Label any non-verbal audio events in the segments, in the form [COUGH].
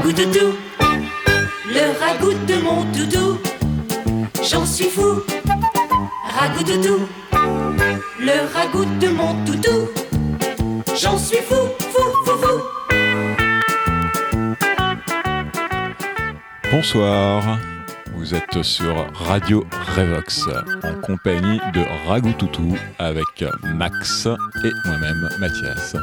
Toutou, le ragout de mon toutou, j'en suis fou. Toutou, le ragout de mon toutou, j'en suis fou, fou, fou, fou. Bonsoir, vous êtes sur Radio Revox en compagnie de Ragoutoutou avec Max et moi-même Mathias.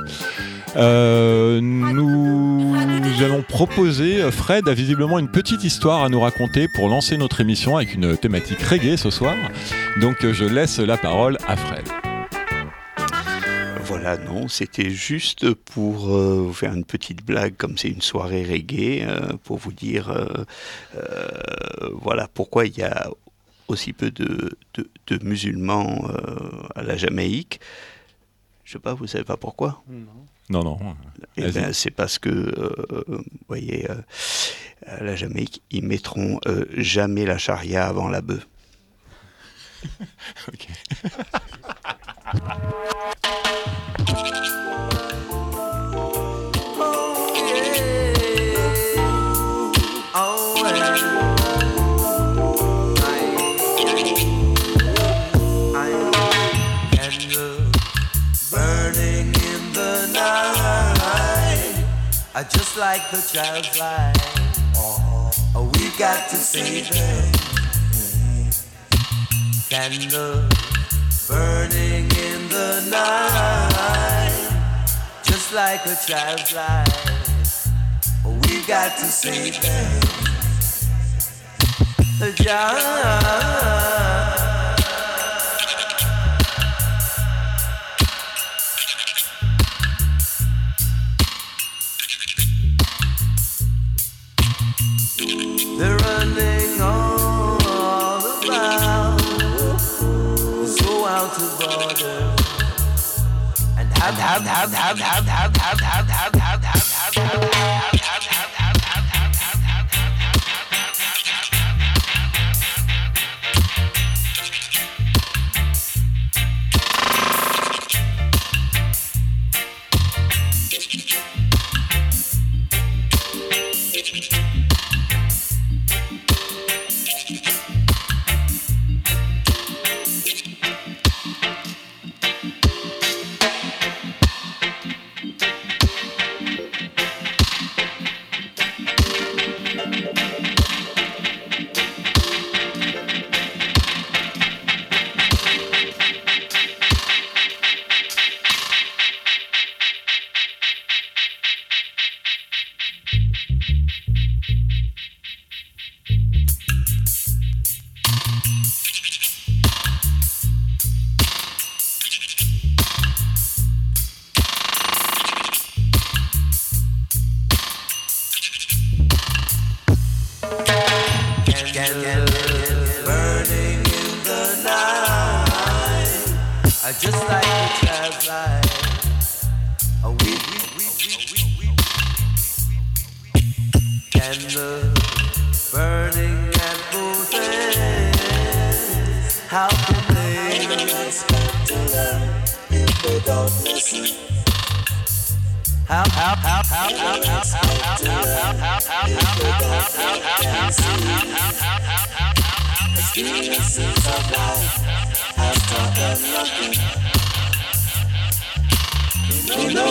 Euh, nous allons proposer, Fred a visiblement une petite histoire à nous raconter pour lancer notre émission avec une thématique reggae ce soir. Donc je laisse la parole à Fred. Voilà, non, c'était juste pour euh, vous faire une petite blague, comme c'est une soirée reggae, euh, pour vous dire, euh, euh, voilà, pourquoi il y a aussi peu de, de- de musulmans euh, à la Jamaïque. Je sais pas, vous savez pas pourquoi? Non, non. Eh Vas-y. ben, c'est parce que, euh, vous voyez, euh, à la Jamaïque, ils mettront euh, jamais la charia avant la bœuf. [LAUGHS] Ok. burning I just like the child's life. Oh, we got to save them. Candle burning in the night. Just like a child's life. Oh, we got to save them. Jah. They're have have have have have have have have have have have have No,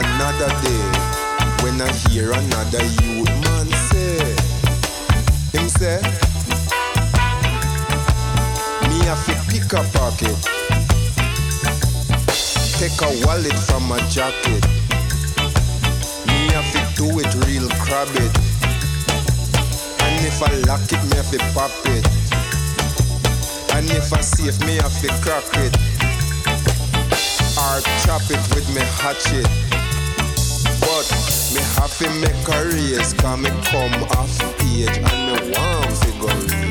another day When I hear another youth man say Him say Me have to pick a pocket take a wallet from my jacket. Me have to do it real crab it. And if I lock it, me have to pop it. And if I safe, me have to crack it. Or chop it with me hatchet. But me happy make a race, cause me come off page and me want figure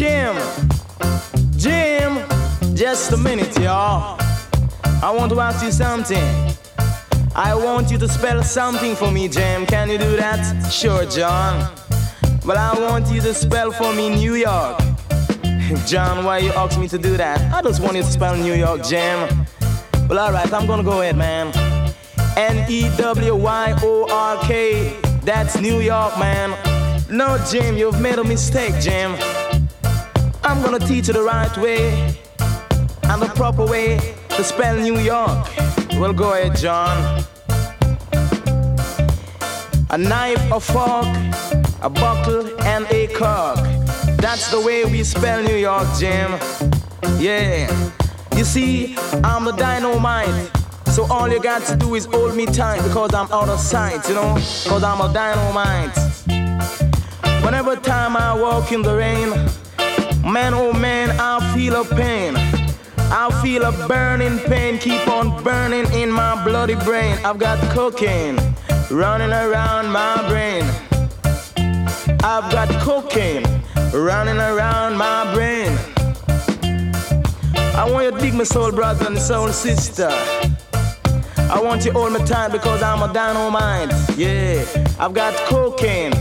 Jim, Jim, just a minute, y'all. I want to ask you something. I want you to spell something for me, Jim. Can you do that? Sure, John. But I want you to spell for me New York. [LAUGHS] John, why you ask me to do that? I just want you to spell New York, Jim. Well, alright, I'm gonna go ahead, man. N E W Y O R K. That's New York, man. No, Jim, you've made a mistake, Jim. I'm gonna teach you the right way and the proper way to spell New York. Well, go ahead, John. A knife, a fork, a buckle, and a cork. That's the way we spell New York, Jim. Yeah. You see, I'm the dynamite. So all you got to do is hold me tight because I'm out of sight, you know? Because I'm a dynamite. Whenever time I walk in the rain, man oh man, I feel a pain. I feel a burning pain, keep on burning in my bloody brain. I've got cocaine running around my brain. I've got cocaine running around my brain. I want you to dig my soul brother and soul sister. I want you all my time because I'm a dynamite. Yeah, I've got cocaine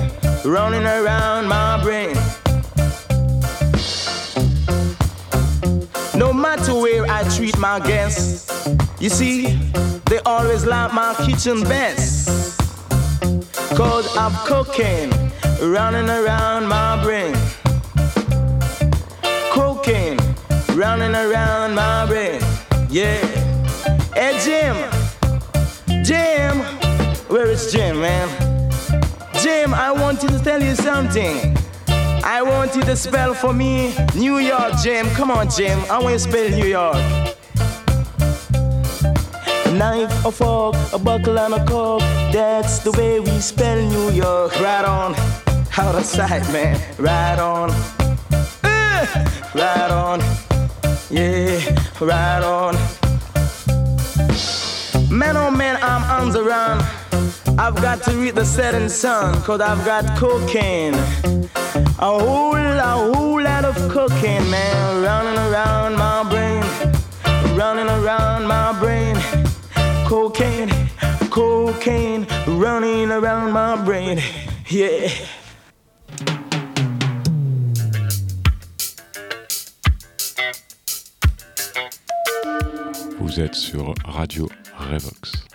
running around my brain. Matter where I treat my guests, you see, they always like my kitchen best. Cause I'm cocaine running around my brain. Cocaine running around my brain. Yeah. Hey, Jim. Jim. Where is Jim, man? Jim, I want to tell you something. I want you to spell for me New York, Jim. Come on, Jim. I want you to spell New York. A knife, a fork, a buckle, and a cork. That's the way we spell New York. Right on. Out of sight, man. Right on. Eh, Right on. Yeah, right on. Man, oh man, I'm on the run. I've got to read the setting sun, cause I've got cocaine. A whole, a whole lot of cocaine, man, running around my brain. Running around my brain. Cocaine, cocaine, running around my brain. Yeah. Vous êtes sur Radio Revox.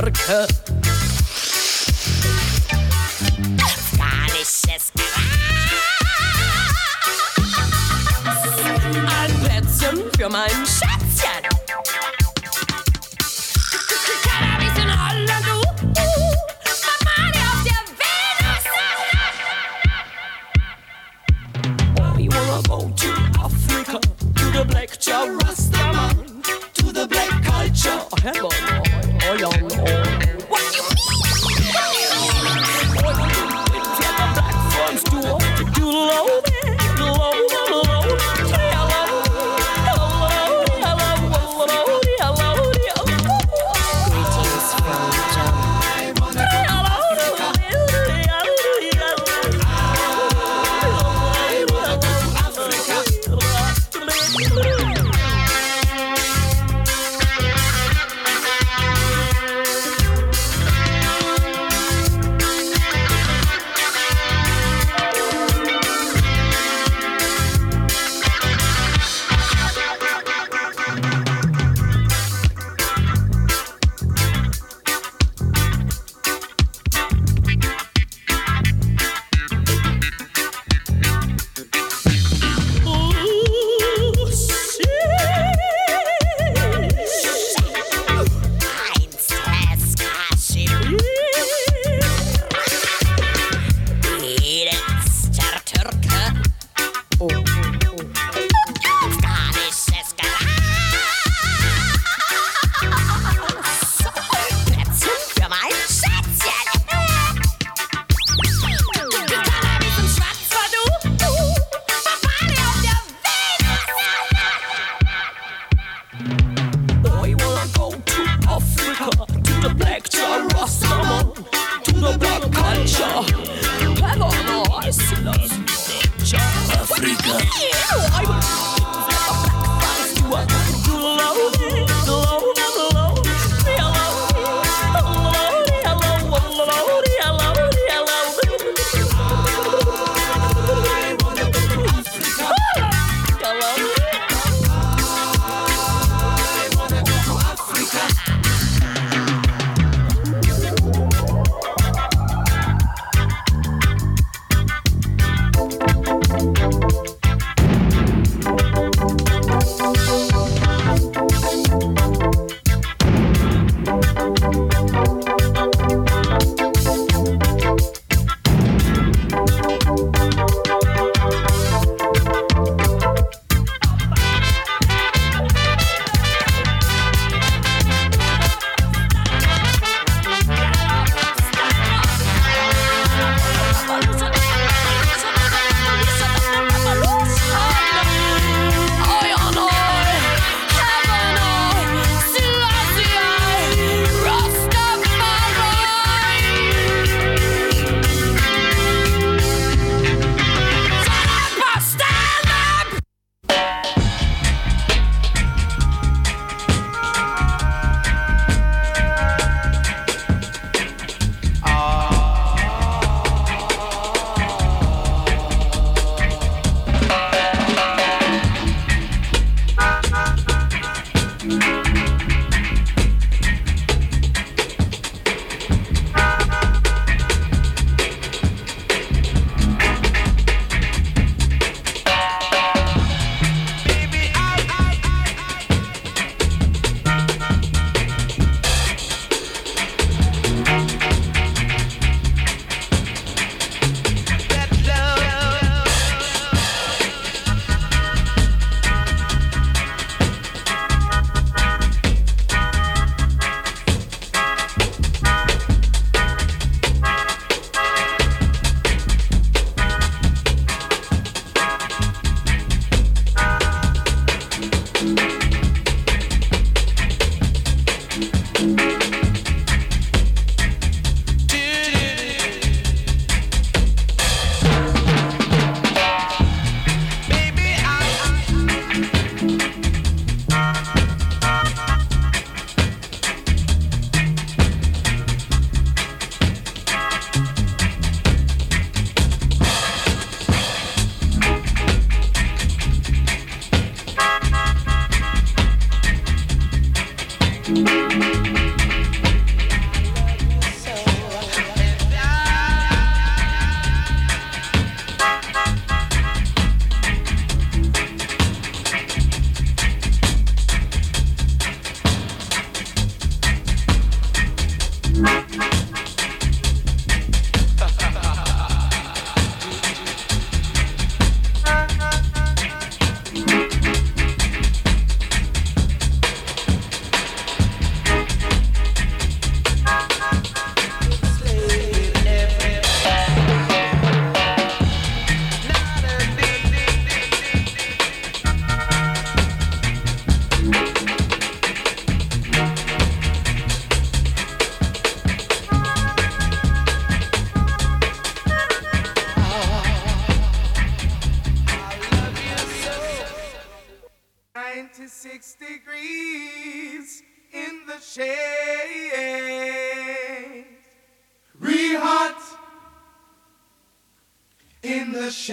Türke. Afghanisches Gras. Ein Plätzchen für mein Schätzchen.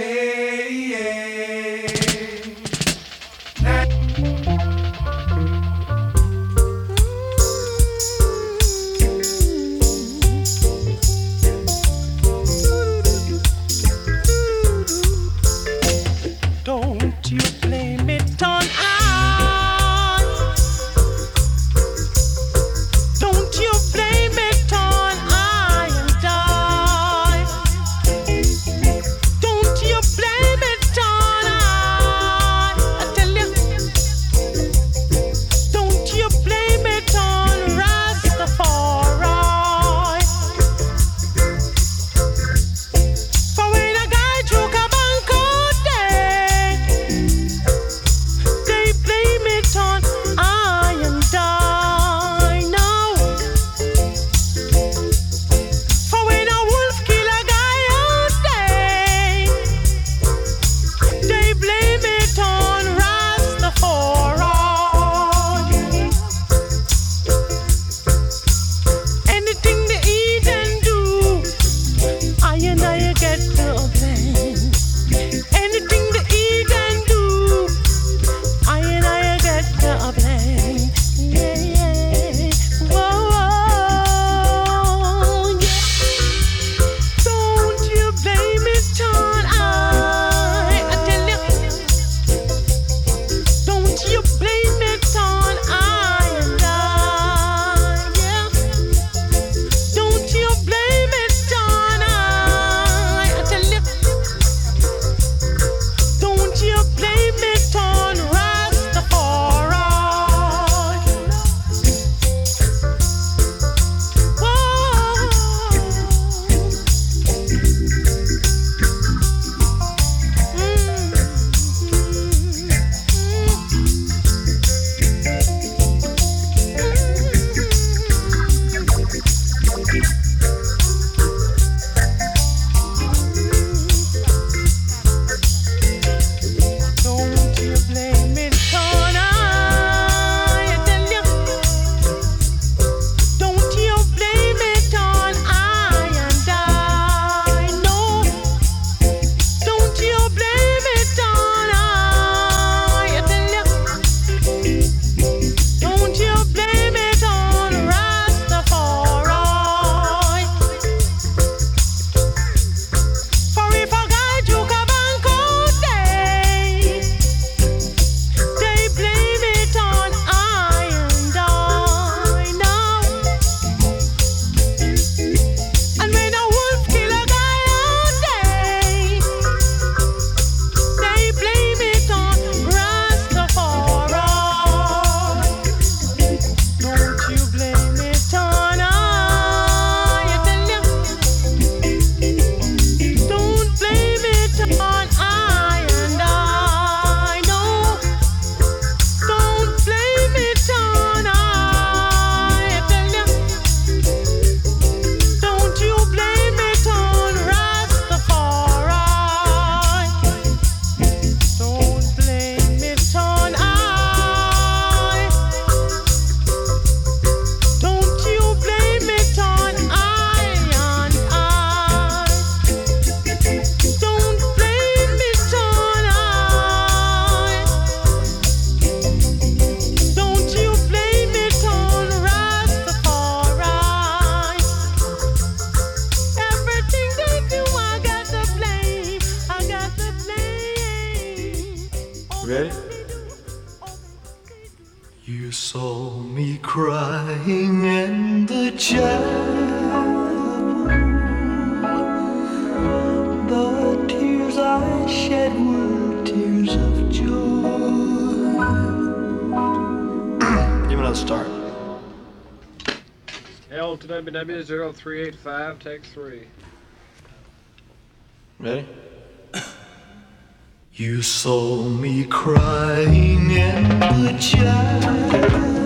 yeah, yeah. Ready? You saw me crying in the chapel. The tears I shed were tears of joy. [CLEARS THROAT] Give another start. L to WW 0385, take three. Ready? You saw me crying in the jar.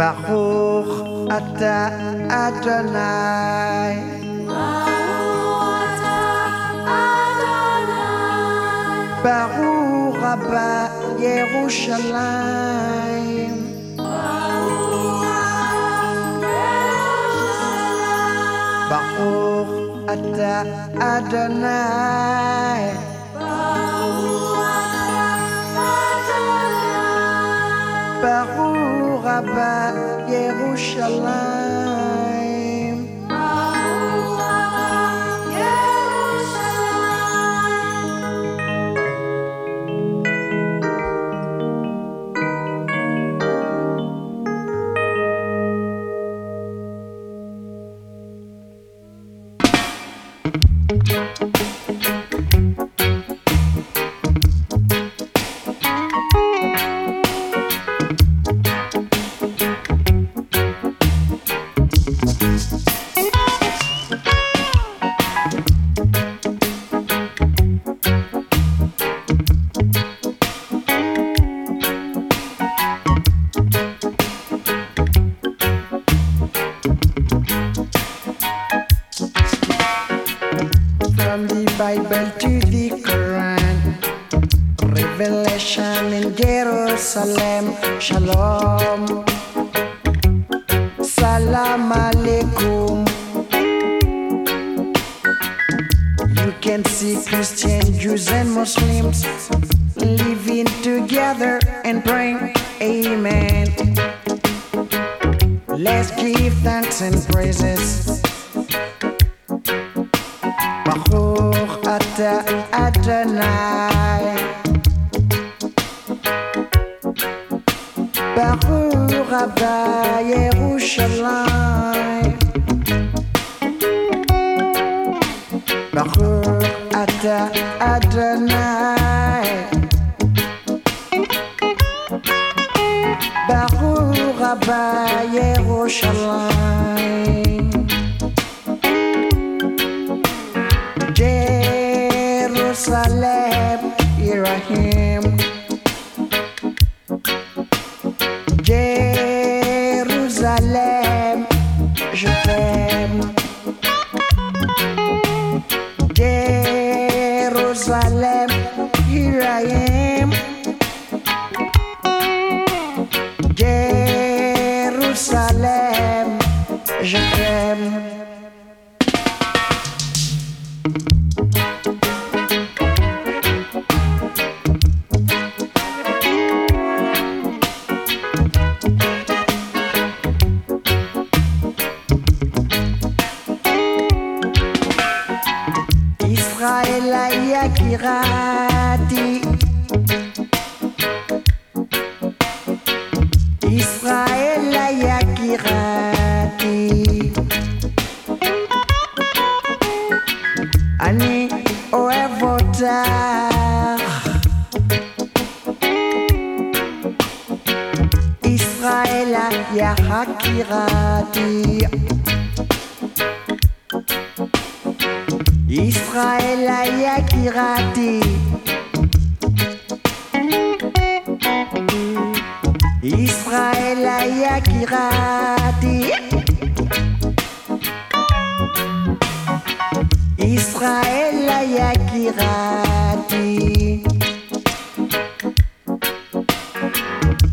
Baruch Ata Adonai. Baruch Rabba Yerushalayim. Baruch Ata Adonai. Baruch Rabat, Yerushalayim. Baruch Rabba Yerushalayim Baruch Ata Adonai. Baruch Rabba Yerushalayim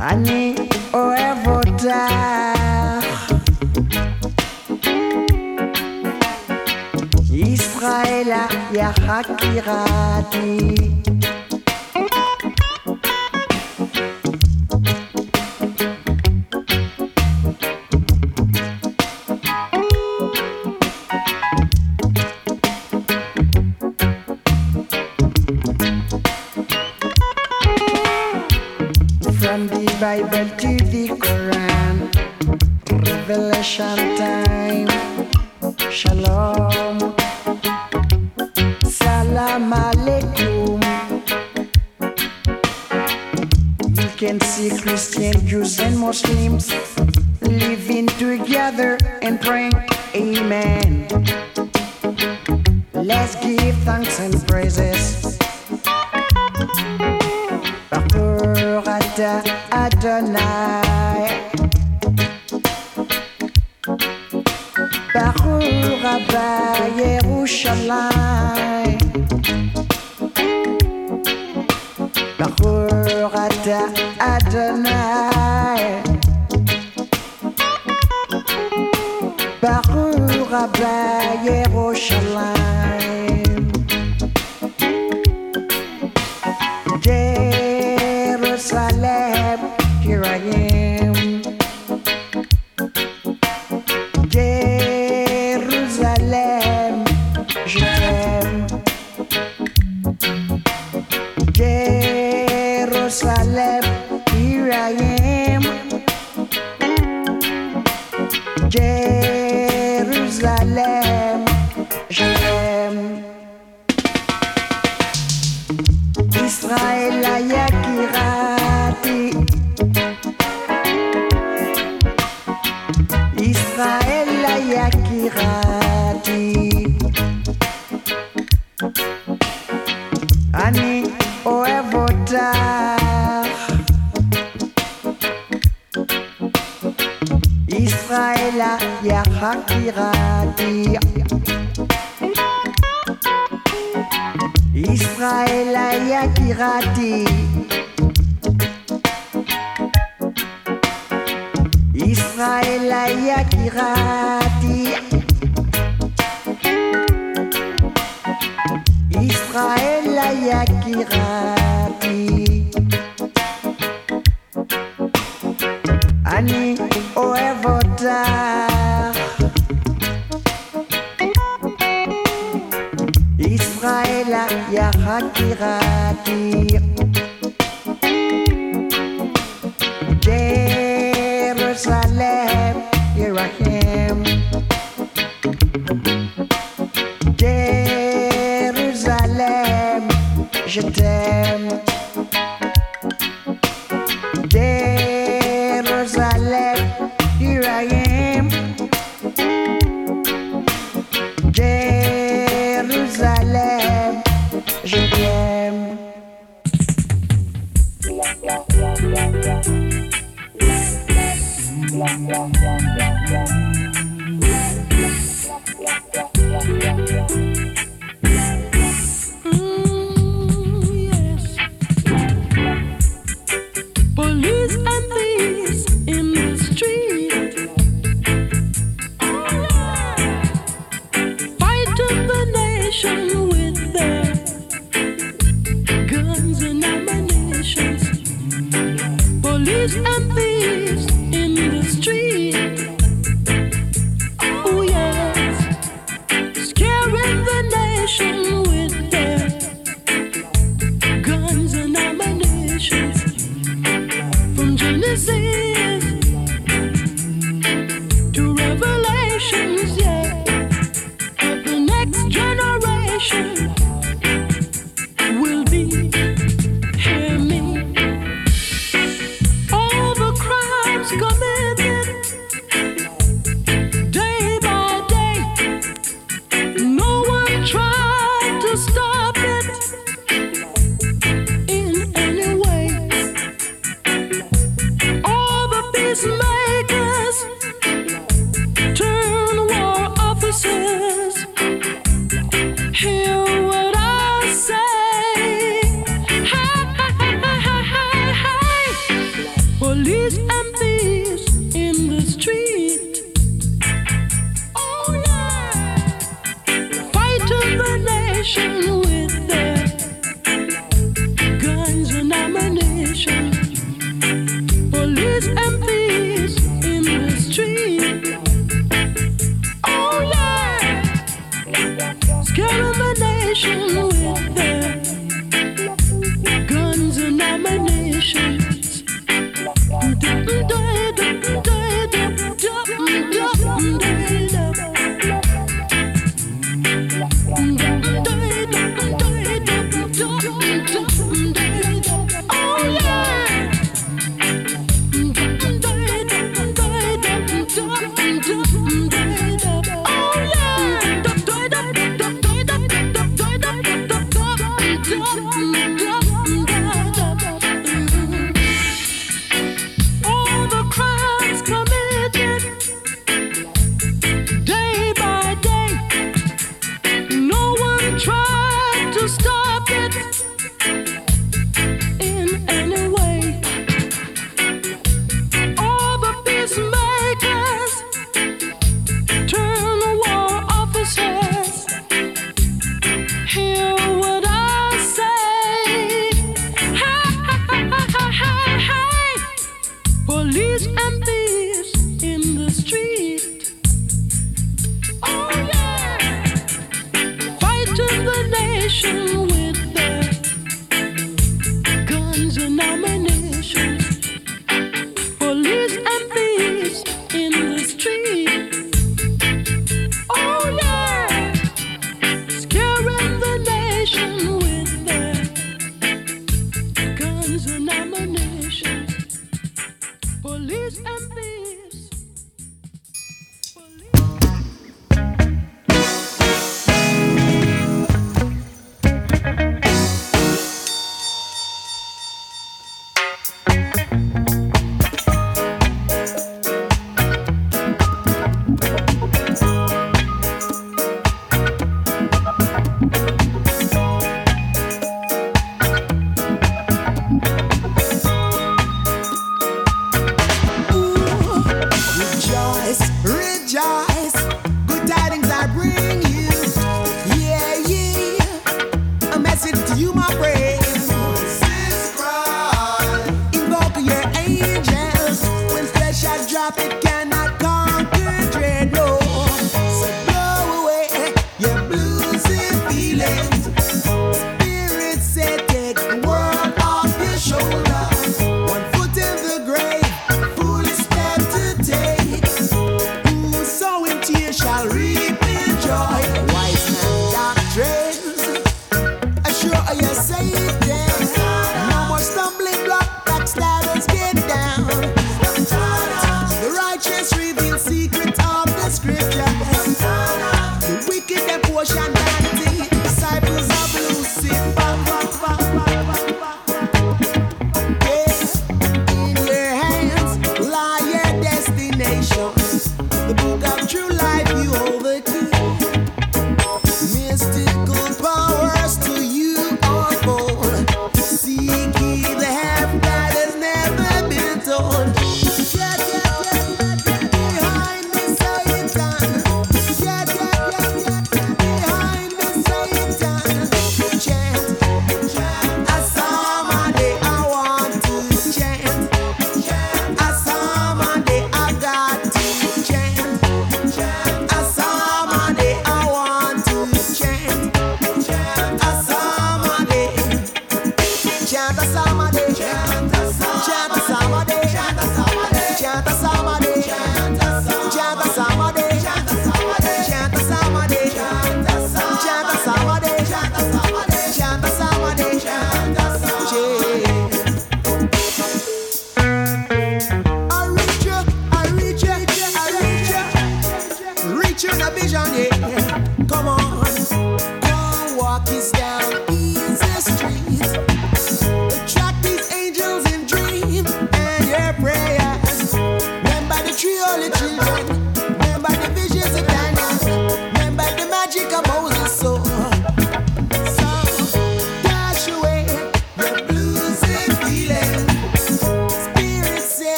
אני אוהב אותך. ישראלה, יא חקירתי. la I'm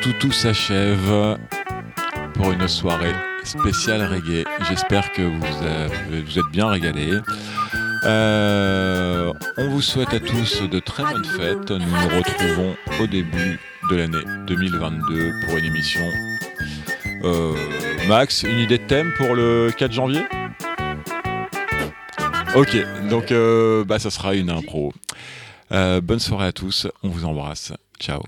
tout, tout s'achève pour une soirée spéciale reggae. J'espère que vous, vous êtes bien régalés. Euh, on vous souhaite à tous de très bonnes fêtes. Nous nous retrouvons au début de l'année 2022 pour une émission. Euh, Max, une idée de thème pour le 4 janvier? Ok, donc euh, bah, ça sera une impro. bonne soirée à tous, on vous embrasse. Ciao.